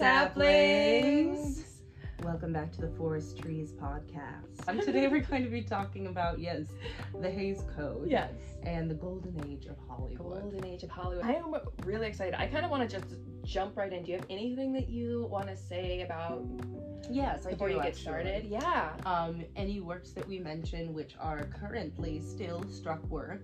saplings. Welcome back to the Forest Trees podcast. And today we're going to be talking about, yes, the Hays Code Yes. and the golden age of Hollywood. Golden age of Hollywood. I am really excited. I kind of want to just jump right in. Do you have anything that you want to say about Yes, I before do you get actually. started? Yeah. Um, any works that we mention which are currently still struck work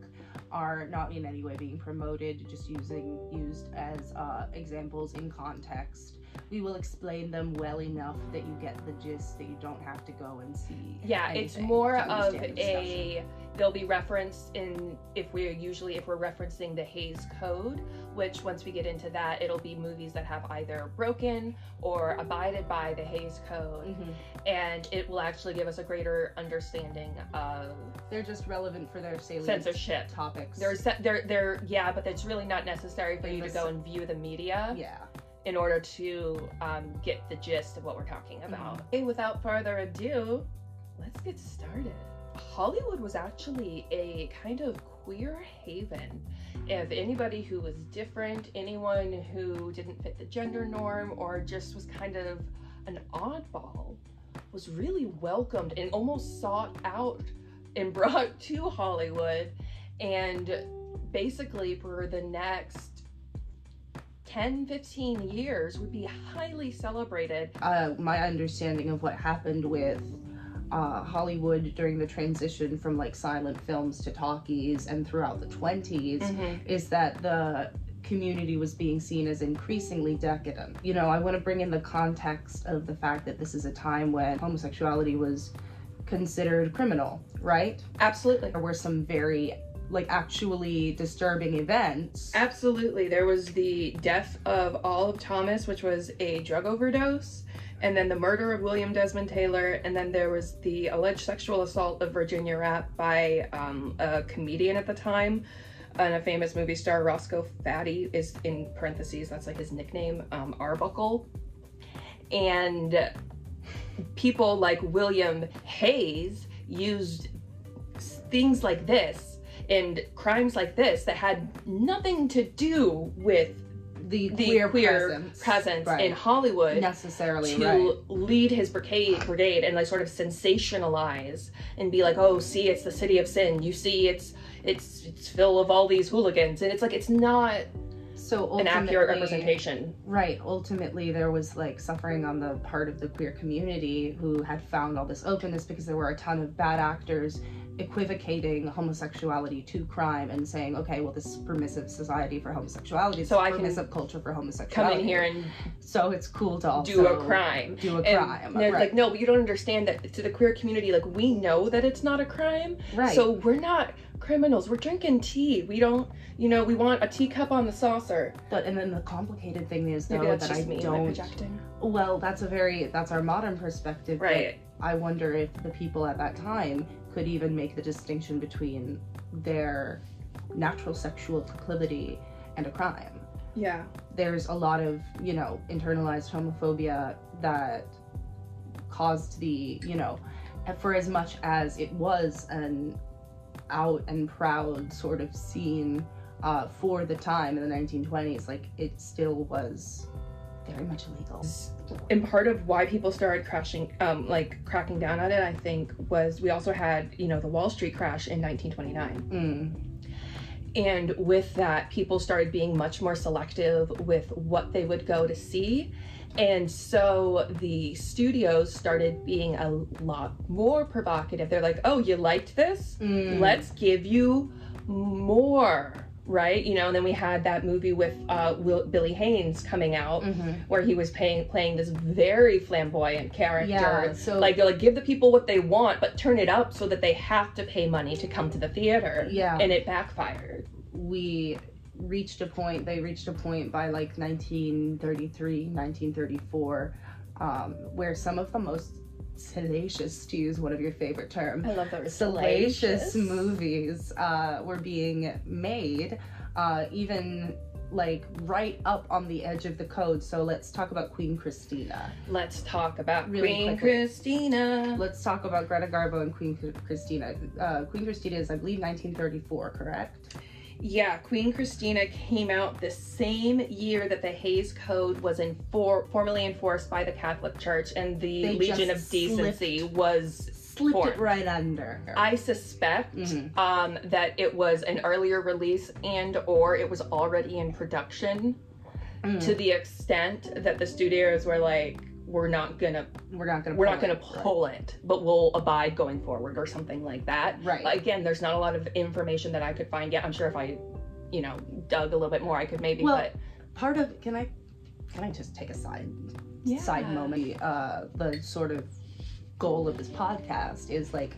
are not in any way being promoted, just using used as uh, examples in context. We will explain them well enough that you get the gist, that you don't have to go and see. Yeah, it's more of understand the discussion. a they'll be referenced in if we're usually if we're referencing the Hays Code, which once we get into that, it'll be movies that have either broken or abided by the Hays Code, Mhm. and it will actually give us a greater understanding of They're just relevant for their salient censorship. topics. There's they're they're yeah, but it's really not necessary for you to go and view the media yeah. In order to um, get the gist of what we're talking about. Okay, without further ado, let's get started. Hollywood was actually a kind of queer haven. If anybody who was different, anyone who didn't fit the gender norm, or just was kind of an oddball, was really welcomed and almost sought out and brought to Hollywood. And basically, for the next 10, 15 years, would be highly celebrated. uh, my understanding of what happened with uh, Hollywood during the transition from like silent films to talkies and throughout the 20s is that the community was being seen as increasingly decadent. You know, I want to bring in the context of the fact that this is a time when homosexuality was considered criminal, right? Absolutely. There were some very like actually disturbing events. Absolutely. There was the death of Olive Thomas, which was a drug overdose, and then the murder of William Desmond Taylor, and then there was the alleged sexual assault of Virginia Rapp by um, a comedian at the time. And a famous movie star, Roscoe Fatty, is in parentheses, that's like his nickname, um, Arbuckle. And people like William Hays used things like this and crimes like this that had nothing to do with the, the queer, queer, presence, presence right. in Hollywood necessarily to right. lead his brigade brigade and like sort of sensationalize and be like, oh, see, it's the city of sin. You see, it's it's it's full of all these hooligans, and it's like it's not So an accurate representation. Right. Ultimately, there was like suffering on the part of the queer community who had found all this openness because there were a ton of bad actors equivocating homosexuality to crime and saying, okay, well, this is permissive society for homosexuality. So I can culture for Come homosexuality. in here and So it's cool to also do a crime. Do a And crime. they're right. like, no, but you don't understand that to the queer community, like we know that it's not a crime. right. So we're not criminals. We're drinking tea. We don't, you know, we want a teacup on the saucer. but and then the complicated thing is though that I me. Don't. Well, that's a very that's our modern perspective. Right. I wonder if the people at that time could even make the distinction between their natural sexual proclivity and a crime. Yeah. There's a lot of, you know, internalized homophobia that caused the, you know, for as much as it was an out and proud sort of scene uh, for the time in the 1920s, like it still was very much illegal. and part of why people started crashing um like cracking down on it i think was we also had you know the wall street crash in 1929 Mm. and with that people started being much more selective with what they would go to see and so the studios started being a lot more provocative they're like oh you liked this Mm. let's give you more right you know and then we had that movie with uh Will, billy haines coming out Mhm. where he was playing playing this very flamboyant character. Yeah, so Like, like, give the people what they want, but turn it up so that they have to pay money to come to the theater. yeah, And it backfired. we reached a point they reached a point by like 1933 1934 um, where some of the most salacious to use one of your favorite terms I love that. word. salacious movies uh, were being made uh, even like right up on the edge of the code so let's talk about queen christina Let's talk about Really Queen quickly. Christina. let's talk about greta garbo and queen christina uh, queen christina is i believe 1934 correct Yeah, Queen Christina came out the same year that the Hays Code was in for, formally enforced by the Catholic Church and the They Legion of Decency slipped- was Slipped Four. it right under. I suspect Mhm. um, that it was an earlier release and or it was already in production Mm. to the extent that the studios were like, we're not gonna we're not gonna. we're not gonna it. pull it, but we'll abide going forward or something like that. Right. Again, there's not a lot of information that I could find yet. I'm sure if I, you know, dug a little bit more, I could maybe. Well, but Part of can I can I just take a side Yeah. side moment? Uh, the sort of goal of this podcast is like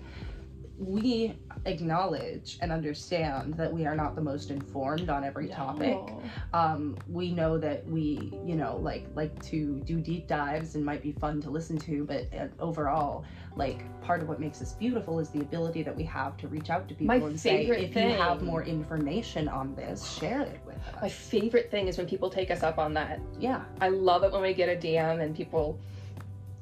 we acknowledge and understand that we are not the most informed on every topic. No. um, we know that we you know like like to do deep dives and might be fun to listen to but uh, overall like part of what makes us beautiful is the ability that we have to reach out to people My and say if you have more information on this share it with us My favorite thing is when people take us up on that. yeah I love it when we get a DM and people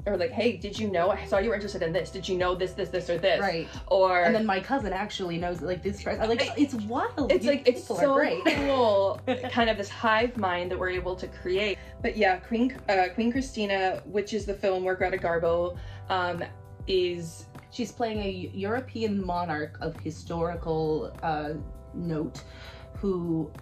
are like, "Hey, did you know? I saw you were interested in this. Did you know this, this, this, or this?" right Or and then my cousin actually knows like this stress I like it's wild it's like it's so great. cool kind of this hive mind that we're able to create but yeah queen uh, queen christina which is the film where greta garbo um, is She's playing a European monarch of historical uh, note who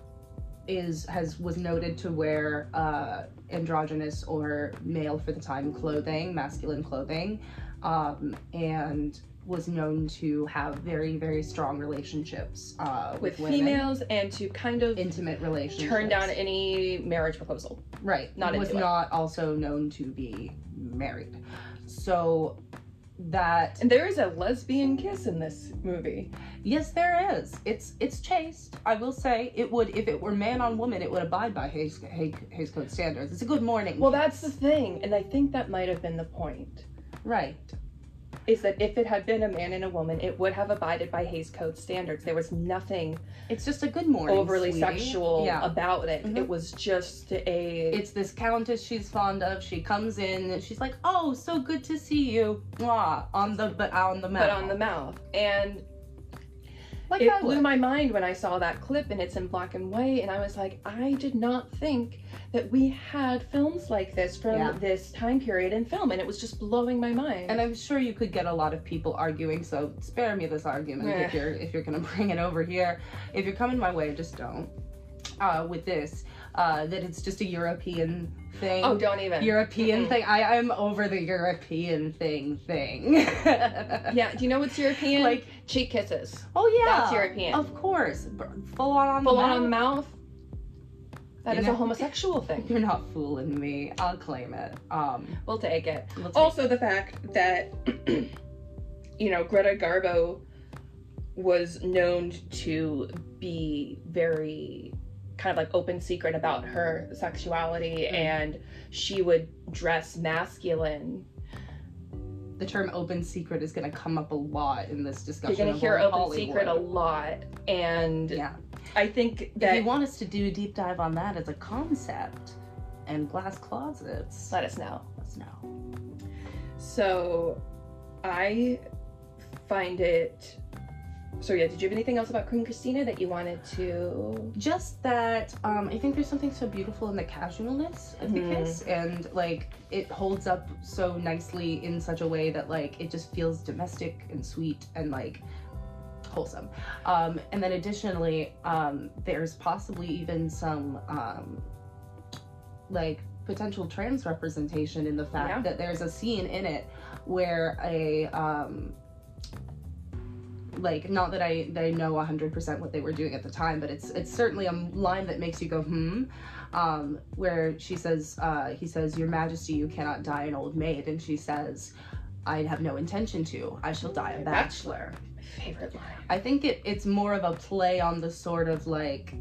is has was noted to wear uh, androgynous or male for the time clothing, masculine clothing, um, and was known to have very very strong relationships uh, with with, women, females and to kind of intimate relationships. turn down any marriage proposal right not was into it. not also known to be married. So that and there is a lesbian kiss in this movie Yes, there is. It's it's chaste. I will say it would if it were man on woman, it would abide by Hays, Hays, Hays Code standards. It's a good morning. well that's the thing and i think that might have been the point right. Is that if it had been a man and a woman it would have abided by Hays Code standards there was nothing It's just a good morning. overly sweetie. sexual Yeah. about it Mhm. it was just a It's this countess she's fond of. She comes in and she's like, "Oh, so good to see you." Mwah, on the but on the mouth. but on the mouth and like it blew my mind when I saw that clip and it's in black and white and I was like I did not think that we had films like this from Yeah. this time period in film and it was just blowing my mind And I'm sure you could get a lot of people arguing. So spare me this argument Eh. if you're if you're gonna bring it over here. If you're coming my way, just don't. Uh, with this, uh, that it's just a European thing. oh don't even European thing. I I'm over the European thing thing. yeah do you know what's European Like cheek kisses oh yeah, That's European. Of course, full on on full the on on the mouth. mouth That You is a homosexual thing You're not fooling me. I'll claim it. Um, we'll take it we'll take- also the fact that you know greta garbo was known to be very kind of like open secret about her sexuality Mm. and she would dress masculine the term "open secret" is going to come up a lot in this discussion. you're gonna hear open Hollywood. secret a lot and Yeah. i think If you want us to do a deep dive on that as a concept and glass closets, let us know let us know. so i find it so yeah did you have anything else about queen christina that you wanted to Just that um, I think there's something so beautiful in the casualness of Mhm. the kiss, and like it holds up so nicely in such a way that like it just feels domestic and sweet and like wholesome. Um, and then additionally, um, there's possibly even some um, like potential trans representation in the fact Yeah. that there's a scene in it where a um, like not that I they know 100% what they were doing at the time, but it's it's certainly a line that makes you go hmm. Um, where she says, uh, he says, "Your Majesty, you cannot die an old maid," and she says, "I have no intention to. I shall die a bachelor." my favorite line I think it it's more of a play on the sort of like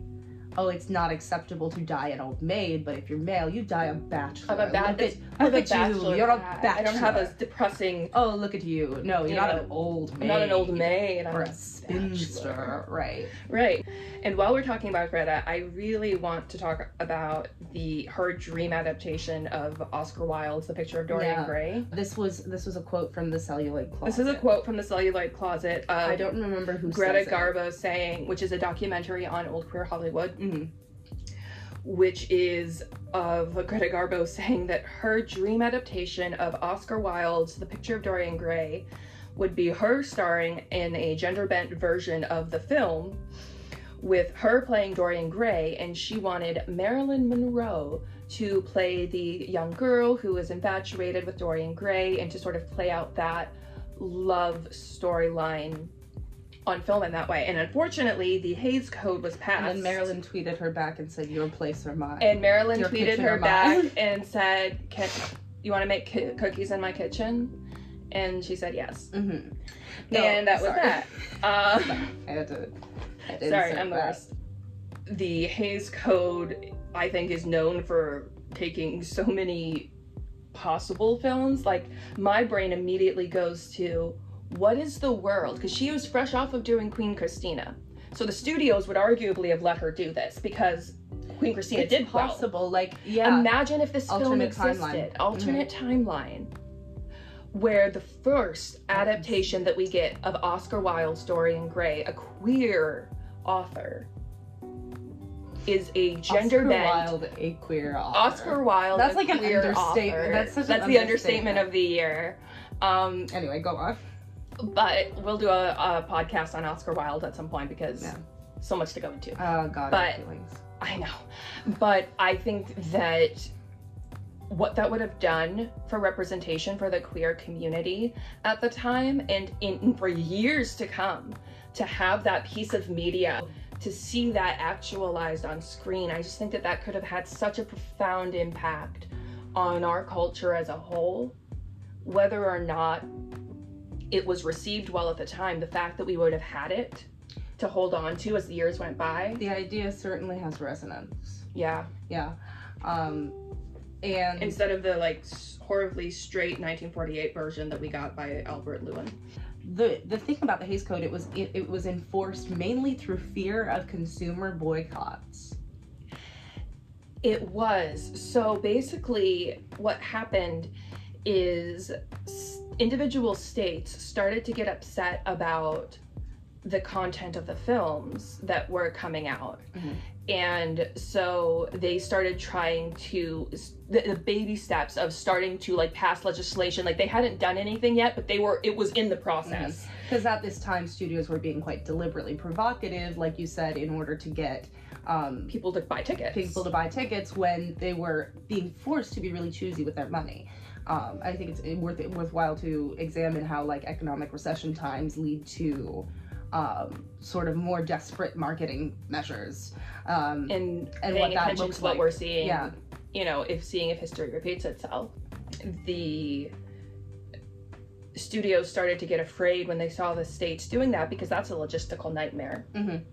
oh, it's not acceptable to die an old maid, but if you're male, you die a bachelor. I'm a bad. Look at, I'm look a at you. You're a bachelor. I don't have a depressing. Oh, look at you. No, you're You not an old I'm maid. not an old maid. I'm Or a a spinster. Right. Right. And while we're talking about Greta, I really want to talk about the her dream adaptation of Oscar Wilde's The Picture of Dorian Yeah. Gray. This was this was a quote from the celluloid closet. This is a quote from the Celluloid Closet of I don't remember who Greta. Garbo saying, which is a documentary on old queer Hollywood, Mhm. which is of Greta Garbo saying that her dream adaptation of Oscar Wilde's The Picture of Dorian Gray would be her starring in a gender bent version of the film with her playing Dorian Gray, and she wanted Marilyn Monroe to play the young girl who is infatuated with Dorian Gray and to sort of play out that love storyline on film in that way. And unfortunately, the Hays Code was passed. And then Marilyn tweeted her back and said, "Your place or mine." And Marilyn Your tweeted her back and said, Can, "You want to make ki- cookies in my kitchen?" And she said yes. Mhm. and that was sorry. that. Uh, I had to. I sorry, I'm the worst. The Hays Code, I think, is known for taking so many possible films. Like my brain immediately goes to what is the world? Because she was fresh off of doing Queen Christina. So the studios would arguably have let her do this because Queen Christina It's did well. possible. Like, yeah. Imagine if this film existed, timeline. Mm-hmm. alternate timeline, where the first adaptation that we get of Oscar Wilde's Dorian Gray, a queer author, is a gender Oscar bent. Wilde, a queer author. Oscar Wilde, That's like an understatement. author. That's such That's the understatement understatement. of the year. Um, Anyway, go on. But we'll do a, a podcast on Oscar Wilde at some point because Yeah. so much to go into. Oh God, But- I feelings. I know. But I think that what that would have done for representation for the queer community at the time and in for years to come to have that piece of media to see that actualized on screen i just think that that could have had such a profound impact on our culture as a whole whether or not it was received well at the time the fact that we would have had it to hold on to as the years went by The idea certainly has resonance. yeah Yeah. Um, and instead of the like horribly straight 1948 version that we got by Albert Lewin. the the thing about the Hays Code, it was it, it was enforced mainly through fear of consumer boycotts. It was. So basically, what happened is s- individual states started to get upset about the content of the films that were coming out. Mhm. And so they started trying to the, the baby steps of starting to like pass legislation. Like they hadn't done anything yet, but they were. It was in the process. Because at this time, studios were being quite deliberately provocative, like you said, in order to get um, People to buy tickets. people to buy tickets when they were being forced to be really choosy with their money. Um, I think it's worth worthwhile to examine how like economic recession times lead to um, sort of more desperate marketing measures. Um, and, And what that looks to what we're seeing. Yeah. You know, if seeing if history repeats itself. The studios started to get afraid when they saw the states doing that because that's a logistical nightmare. Mhm.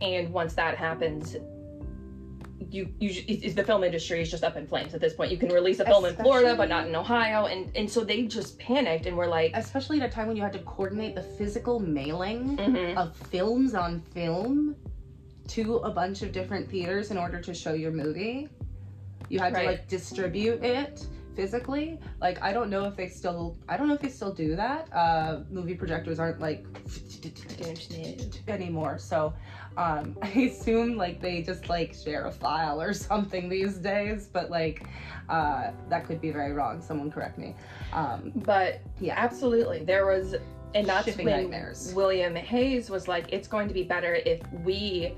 And once that happens, you you it, it- the film industry is just up in flames at this point. You can release a film in Florida, but not in Ohio, and and so they just panicked and were like, especially at a time when you had to coordinate the physical mailing mhm. of films on film to a bunch of different theaters in order to show your movie. You had Right. to like distribute it physically. Like I don't know if they still I don't know if they still do that. Uh movie projectors aren't like anymore. So um I assume like they just like share a file or something these days, but like uh that could be very wrong. Someone correct me. Um But Yeah. absolutely, there was, and that's Shipping when nightmares. William Hays was like, "It's going to be better if we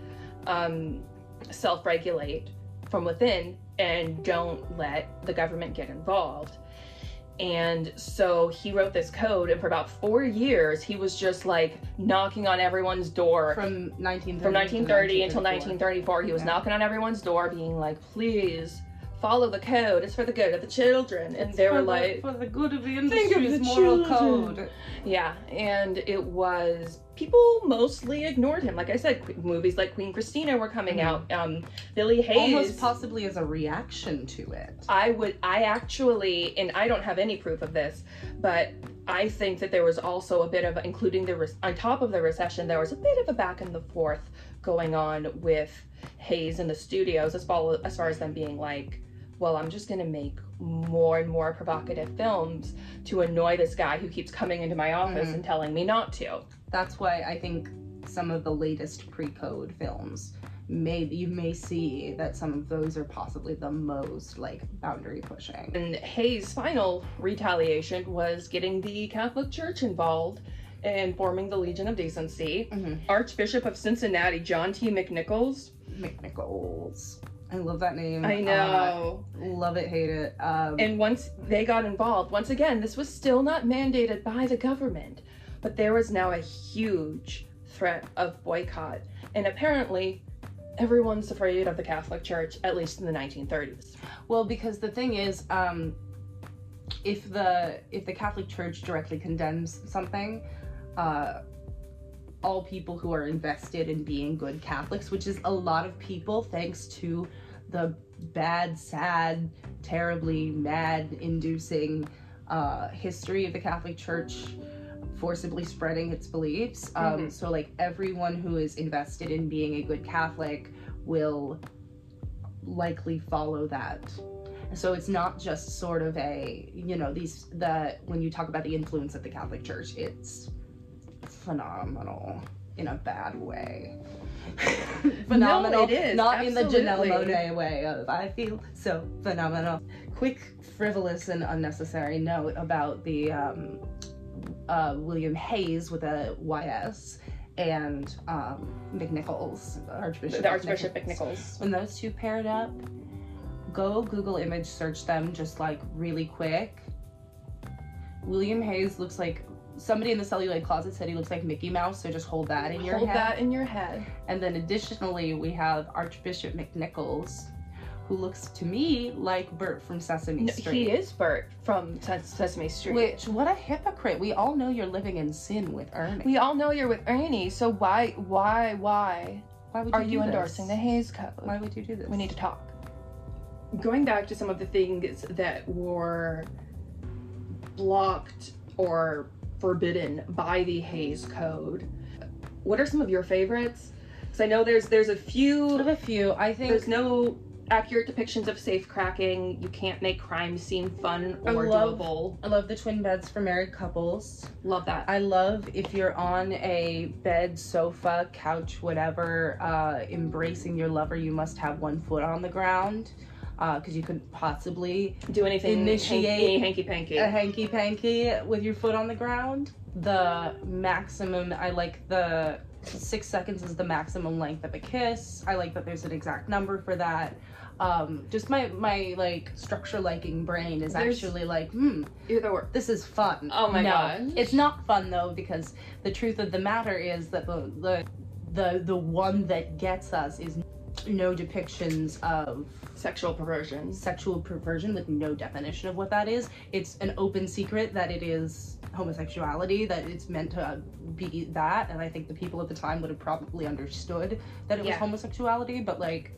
um, self-regulate from within and don't let the government get involved." And so he wrote this code, and for about four years, he was just like knocking on everyone's door from 1930 from 1930 until 1934. 1934 he was Yeah. knocking on everyone's door being like please follow the code it's for the good of the children and they were for the, like for the good of the Think of the moral children. code. yeah and it was people mostly ignored him. Like I said, qu- movies like Queen Christina were coming Mhm. out. Um, Billy Hayes. Almost possibly as a reaction to it. I would, I actually, and I don't have any proof of this, but I think that there was also a bit of, including the, re- on top of the recession, there was a bit of a back and the forth going on with Hays in the studios as far, as far as them being like, well, I'm just gonna make more and more provocative films to annoy this guy who keeps coming into my office Mhm. and telling me not to. That's why I think some of the latest pre-code films may you may see that some of those are possibly the most like boundary pushing. And Hays' final retaliation was getting the Catholic Church involved and forming the Legion of Decency. Mhm. Archbishop of Cincinnati, John T. McNichols. McNichols. I love that name. I know. Uh, love it, hate it. Um, and once they got involved, once again, this was still not mandated by the government, but there was now a huge threat of boycott. And apparently, everyone's afraid of the Catholic Church, at least in the 1930s. well, because the thing is, um, if the if the Catholic Church directly condemns something, uh, all people who are invested in being good Catholics, which is a lot of people, thanks to the bad, sad, terribly mad inducing uh, history of the Catholic Church forcibly spreading its beliefs. Um, Mhm. So, like, everyone who is invested in being a good Catholic will likely follow that. So it's not just sort of a, you know, these, the, when you talk about the influence of the Catholic Church, it's phenomenal in a bad way. phenomenal. it is, Not in the Janelle absolutely. Monet way of I feel so phenomenal. Quick, frivolous, and unnecessary note about the um, uh, William Hays with a YS and um, McNichols, Archbishop. The Archbishop McNichols. When those two paired up, go Google image search them just like really quick. William Hays looks like somebody in the celluloid closet said he looks like Mickey Mouse, so just hold that in your Hold head. Hold that in your head. And then additionally, we have Archbishop McNichols, who looks to me like Bert from Sesame No, Street. he is Bert from Ses- Sesame Street. Which, what a hypocrite. We all know you're living in sin with Ernie. we all know you're with Ernie, so why, why, why Why would you are you you do endorsing the this? Hays Code? Why would you do this? We need to talk. Going back to some of the things that were blocked or forbidden by the Hays Code, what are some of your favorites? Because I know there's there's a I have few. a few. I think There's no accurate depictions of safe cracking. You can't make crime seem fun I or love- doable. I love the twin beds for married couples. Love that. I love if you're on a bed, sofa, couch, whatever, uh, embracing your lover, you must have one foot on the ground. Because you couldn't possibly Do anything Initiate hanky panky. a hanky panky with your foot on the ground. The maximum, I like the six seconds is the maximum length of a kiss. I like that there's an exact number for that. Um, just my my like structure liking brain is There's- actually like, hmm, You're the worst. this is fun. Oh my no, gosh. it's not fun though because the truth of the matter is that the the the the one that gets us is no depictions of Sexual perversion. sexual perversion with no definition of what that is. It's an open secret that it is homosexuality, that it's meant to be that, and I think the people at the time would have probably understood that it was homosexuality, but like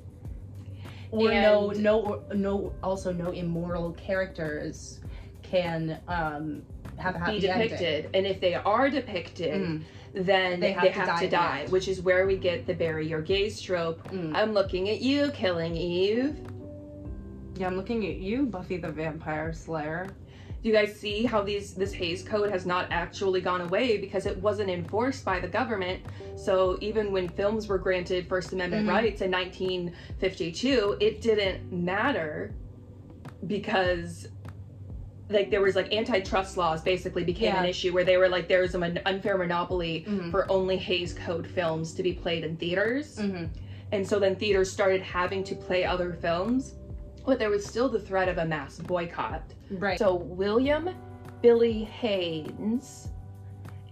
or no And- no or no also no immoral characters can um have a happy be ending. depicted, and if they are depicted, Mm, then They they have have, to to, die the die, end. which is where we get the bury your gays trope. mm. I'm looking at you, killing Eve. Yeah, I'm looking at you, Buffy the Vampire Slayer. Do you guys see how these this Hays Code has not actually gone away because it wasn't enforced by the government? So even when films were granted First Amendment Mhm. rights in 1952, it didn't matter because like there was like antitrust laws basically became an issue where they were like there was an unfair monopoly Mhm. for only Hays Code films to be played in theaters. Mm-hmm. And so then theaters started having to play other films, but there was still the threat of a mass boycott. Right. So William Billy Haines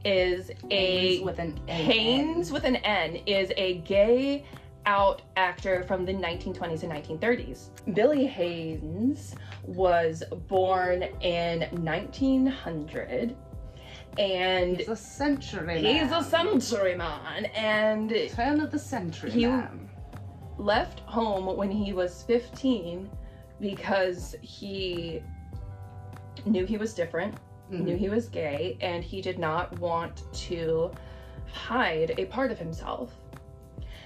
is a Haines with an. Haines with an N is a gay out actor from the 1920s and 1930s. Billy Haines was born in 1900 and He's a century man. he's a century man and Turn of the century He- man. left home when he was 15 because he knew he was different, Mhm. knew he was gay, and he did not want to hide a part of himself.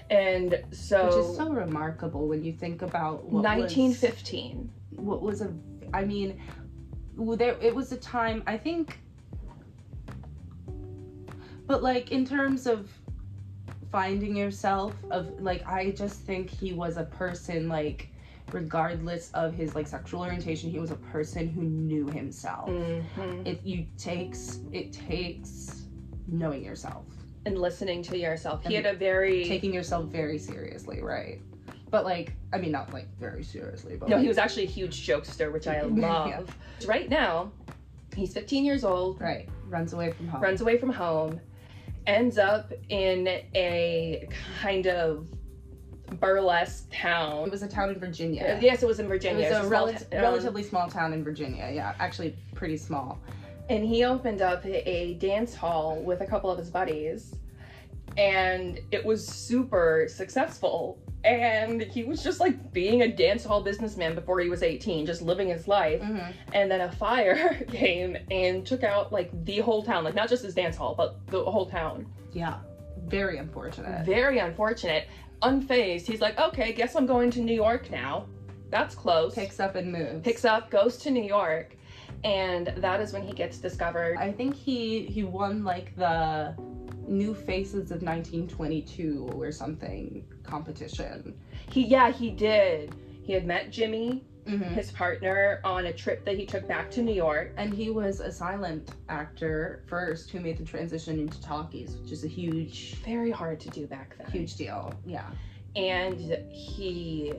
And so, Which is so remarkable when you think about what 1915. was, what was a I mean there it was a time I think but like in terms of finding yourself of like I just think he was a person like regardless of his like sexual orientation he was a person who knew himself Mhm. it you takes it takes knowing yourself And listening to yourself. He And had a very. taking yourself very seriously right but like i mean not like very seriously but no, like, he was actually a huge jokester, which I love. Yeah. Right now, he's 15 years old, right runs away from home runs away from home, ends up in a kind of burlesque town. it was a town in virginia Yes, it was in Virginia. it was It's a rel- town. relatively small town in virginia yeah actually pretty small and he opened up a dance hall with a couple of his buddies and it was super successful and he was just like being a dance hall businessman before he was 18 just living his life mm-hmm. and then a fire came and took out like the whole town like not just his dance hall but the whole town yeah very unfortunate very unfortunate unfazed. He's like okay guess i'm going to new york now. That's close. Picks up and moves. Picks up goes to new york and that is when he gets discovered. I think he he won like the new faces of 1922 or something competition. He yeah, he did. He had met Jimmy, mm-hmm. his partner, on a trip that he took back to New York. and he was a silent actor first who made the transition into talkies which is a huge Very hard to do back then. huge deal yeah And he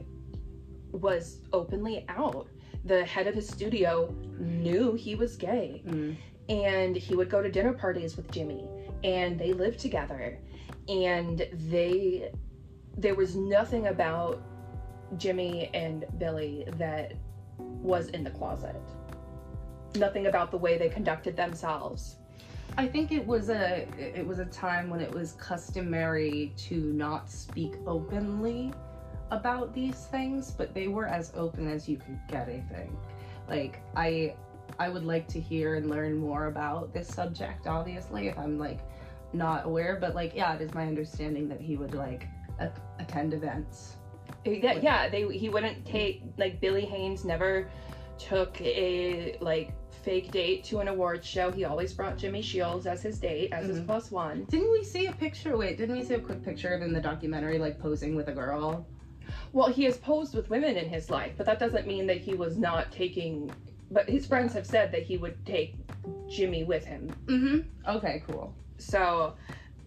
was openly out. The head of his studio knew he was gay. mm. And he would go to dinner parties with Jimmy. And they lived together. And they there was nothing about Jimmy and Billy that was in the closet. Nothing about the way they conducted themselves. I think it was a it was a time when it was customary to not speak openly about these things, but they were as open as you could get, I think. Like I I would like to hear and learn more about this subject obviously if I'm like not aware, but like yeah, it is my understanding that he would like attend events. Yeah, yeah, they he wouldn't take like Billy Haines never took a like fake date to an awards show. He always brought Jimmy Shields as his date, as his Mhm. plus one. Didn't we see a picture? Wait, didn't we see a quick picture of him in the documentary like posing with a girl? Well, he has posed with women in his life, but that doesn't mean that he was not taking. But his friends have said that he would take Jimmy with him. Mm-hmm. Okay, cool. So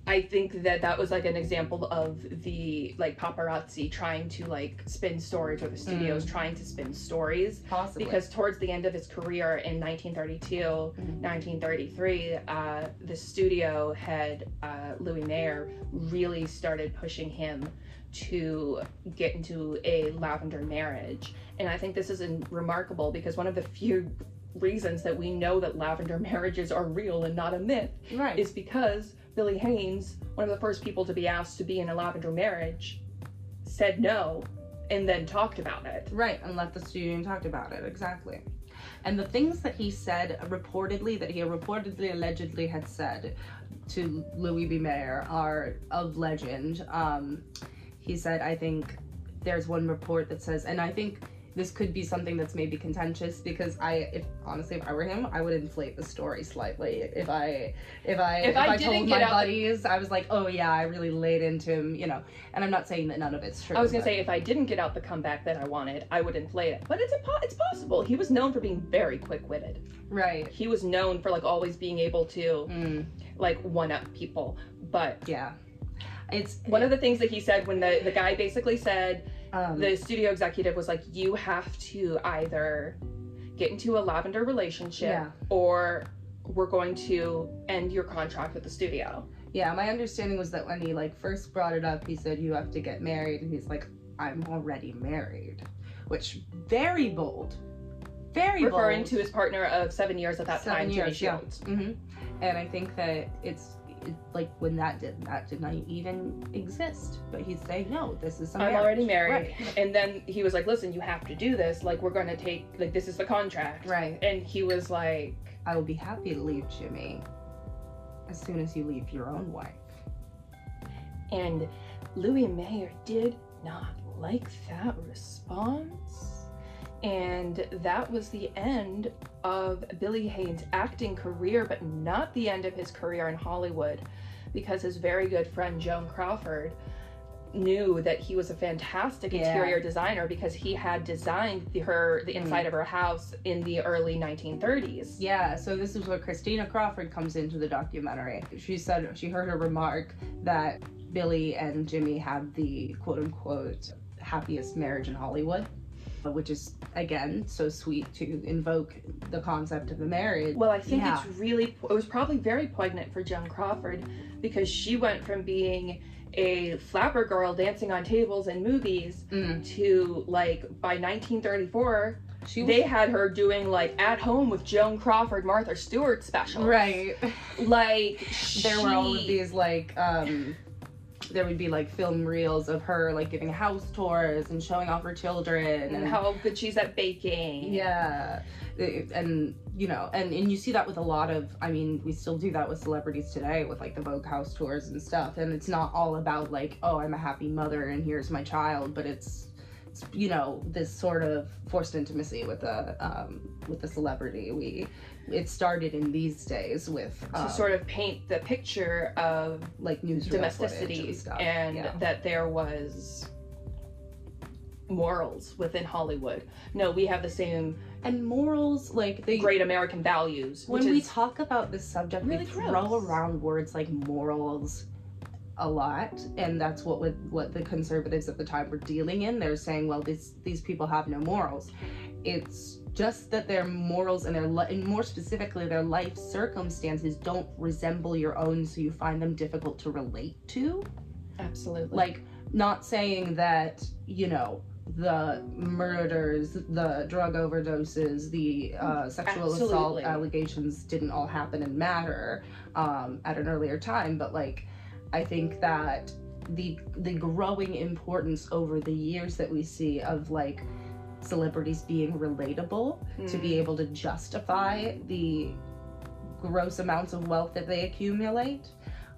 I think that that was like an example of the like paparazzi trying to like spin stories or the studios trying to spin stories Possibly. because towards the end of his career in 1932 Mhm. 1933 uh, the studio head uh, louis mayer really started pushing him to get into a lavender marriage and i think this is remarkable because one of the few reasons that we know that lavender marriages are real and not a myth right. is because billy haines one of the first people to be asked to be in a lavender marriage said no and then talked about it Right, and let the studio talked about it exactly. And the things that he said reportedly, that he reportedly allegedly had said to Louis B. Mayer are of legend. Um, he said, I think there's one report that says, and I think this could be something that's maybe contentious because I, if honestly, if I were him, I would inflate the story slightly. If I, if I, If if, I I, didn't told get my out the- buddies, I was like, oh yeah, I really laid into him, you know. And I'm not saying that none of it's true. I was gonna but- say if I didn't get out the comeback that I wanted, I would inflate it. But it's impo- it's possible. He was known for being very quick-witted. right. He was known for like always being able to Mm. like one up people. But Yeah. It's one of the things that he said when the the guy basically said um, the studio executive was like you have to either get into a lavender relationship Yeah. or we're going to end your contract with the studio. yeah, my understanding was that when he like first brought it up, he said you have to get married and he's like I'm already married, which very bold. Very Referring bold. to his partner of seven years at that Seven time, years, Jimmy yeah. Shields. hmm and I think that it's it, like when that did that did not even exist. But he's saying no, this is. something I'm marriage." already married. Right. And then he was like, listen, you have to do this. Like, we're to take, like, this is the contract. Right. And he was like, I will be happy to leave Jimmy as soon as you leave your own wife. and Louis Mayer did not like that response. And that was the end of Billy Haines' acting career, but not the end of his career in Hollywood, because his very good friend Joan Crawford knew that he was a fantastic Yeah. interior designer because he had designed the, her the mm-hmm. inside of her house in the early 1930s. Yeah, so this is where Christina Crawford comes into the documentary. She said she heard a remark that Billy and Jimmy had the quote unquote happiest marriage in Hollywood, which is again so sweet to invoke the concept of a marriage. Well, I think Yeah. it's really, it was probably very poignant for Joan Crawford because she went from being a flapper girl dancing on tables in movies Mm. to like by 1934 She was they had her doing like at home with Joan Crawford Martha Stewart special. right. like there were all of these like um there would be like film reels of her like giving house tours and showing off her children and how good she's at baking Yeah, and you know, and and you see that with a lot of. I mean, we still do that with celebrities today, with like the Vogue house tours and stuff. And it's not all about like, oh, I'm a happy mother and here's my child, but it's, it's you know, this sort of forced intimacy with a um, with the celebrity. We it started in these days with to um, sort of paint the picture of like footage domesticity and stuff. and yeah. that there was morals within Hollywood. No, we have the same and morals like the great American values. when we talk about this subject really we throw gross. around words like morals a lot and that's what what the conservatives at the time were dealing in. They're saying well these these people have no morals. It's just that their morals and their li- and more specifically their life circumstances don't resemble your own so you find them difficult to relate to. Absolutely. Like not saying that you know the murders the drug overdoses the uh, sexual assault allegations didn't all happen in matter um, at an earlier time but like i think that the the growing importance over the years that we see of like celebrities being relatable to Mm. be able to justify the gross amounts of wealth that they accumulate.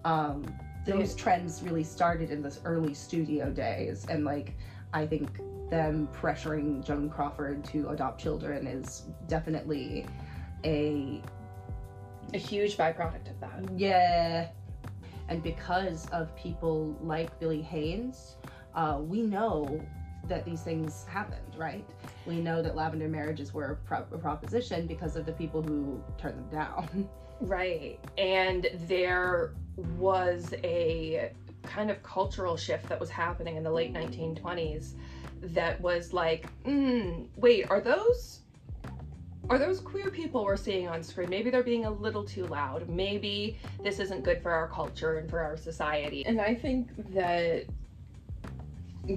Um, those trends really started in this early studio days, and like I think them pressuring Joan Crawford to adopt children is definitely a a huge byproduct of that. yeah. And because of people like Billy Haines, uh, we know that these things happened, right? We know that lavender marriages were a, pro- a proposition because of the people who turned them down. Right. And there was a kind of cultural shift that was happening in the late 1920s that was like, mm, wait, are those are those queer people we're seeing on screen? Maybe they're being a little too loud. Maybe this isn't good for our culture and for our society. And I think that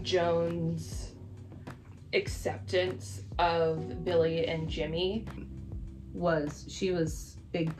Joan's acceptance of Billy and Jimmy was she was big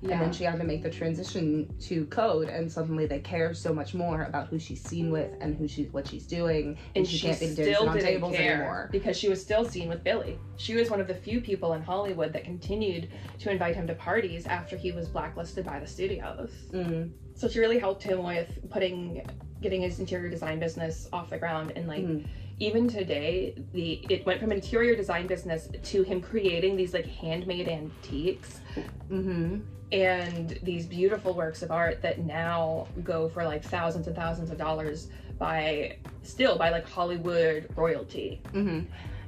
pre-code, and then she had to make the transition to code, and suddenly they care so much more about who she's seen with and who she's what she's doing, and, and she, she can't be still on tables care anymore. because she was still seen with Billy. She was one of the few people in Hollywood that continued to invite him to parties after he was blacklisted by the studios. Mm, So she really helped him with putting getting his interior design business off the ground and like mm, even today the it went from interior design business to him creating these like handmade antiques. Hmm and these beautiful works of art that now go for like thousands and thousands of dollars by still by like Hollywood royalty. hmm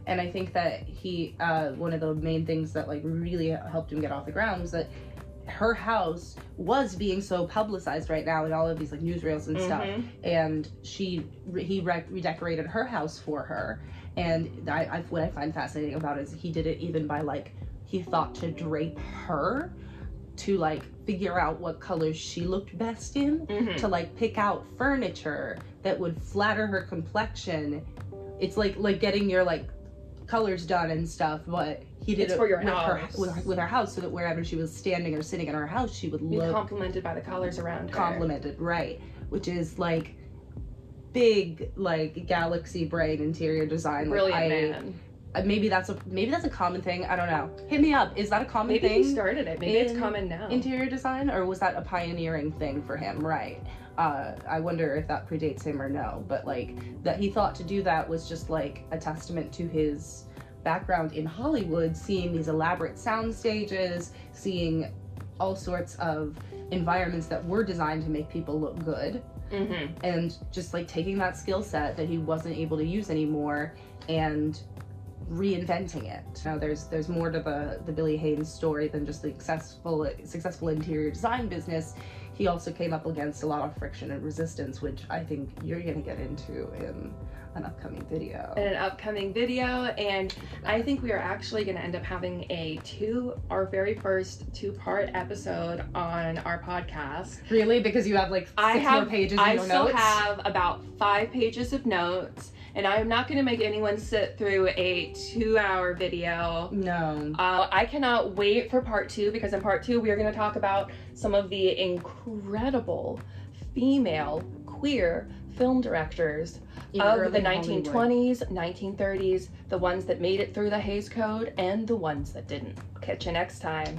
And I think that he, uh, one of the main things that like really helped him get off the ground was that her house was being so publicized right now in all of these like newsreels and stuff. Mhm. And she, he re- redecorated her house for her. And I, I, what I find fascinating about it is he did it even by like he thought to drape her to like figure out what colors she looked best in Mhm. to like pick out furniture that would flatter her complexion. It's like like getting your like colors done and stuff, but he did It's it for your with her house. with, her with her house, so that wherever she was standing or sitting in her house, she would Be look complimented by the colors around her. complimented, right? Which is like big, like galaxy brain interior design. Like, Brilliant I, man. uh, Maybe that's a maybe that's a common thing. I don't know. Hit me up. Is that a common Maybe thing? he started it. Maybe it's common now. interior design or was that a pioneering thing for him right uh, i wonder if that predates him or no but like that he thought to do that was just like a testament to his background in hollywood seeing these elaborate sound stages seeing all sorts of environments that were designed to make people look good mm-hmm. and just like taking that skill set that he wasn't able to use anymore and reinventing it. Now there's there's more to the the Billy Haines story than just the successful successful interior design business. He also came up against a lot of friction and resistance, which I think you're gonna get into in an upcoming video. in an upcoming video and i think we are actually going to end up having a two our very first two part episode on our podcast Really, because you have like six i have more pages i still notes. have about five pages of notes and i am not going to make anyone sit through a two hour video no. uh, I cannot wait for part two because in part two we are going to talk about some of the incredible female queer film directors In of the Hollywood. 1920s, 1930s, the ones that made it through the Hays Code, and the ones that didn't. Catch you next time.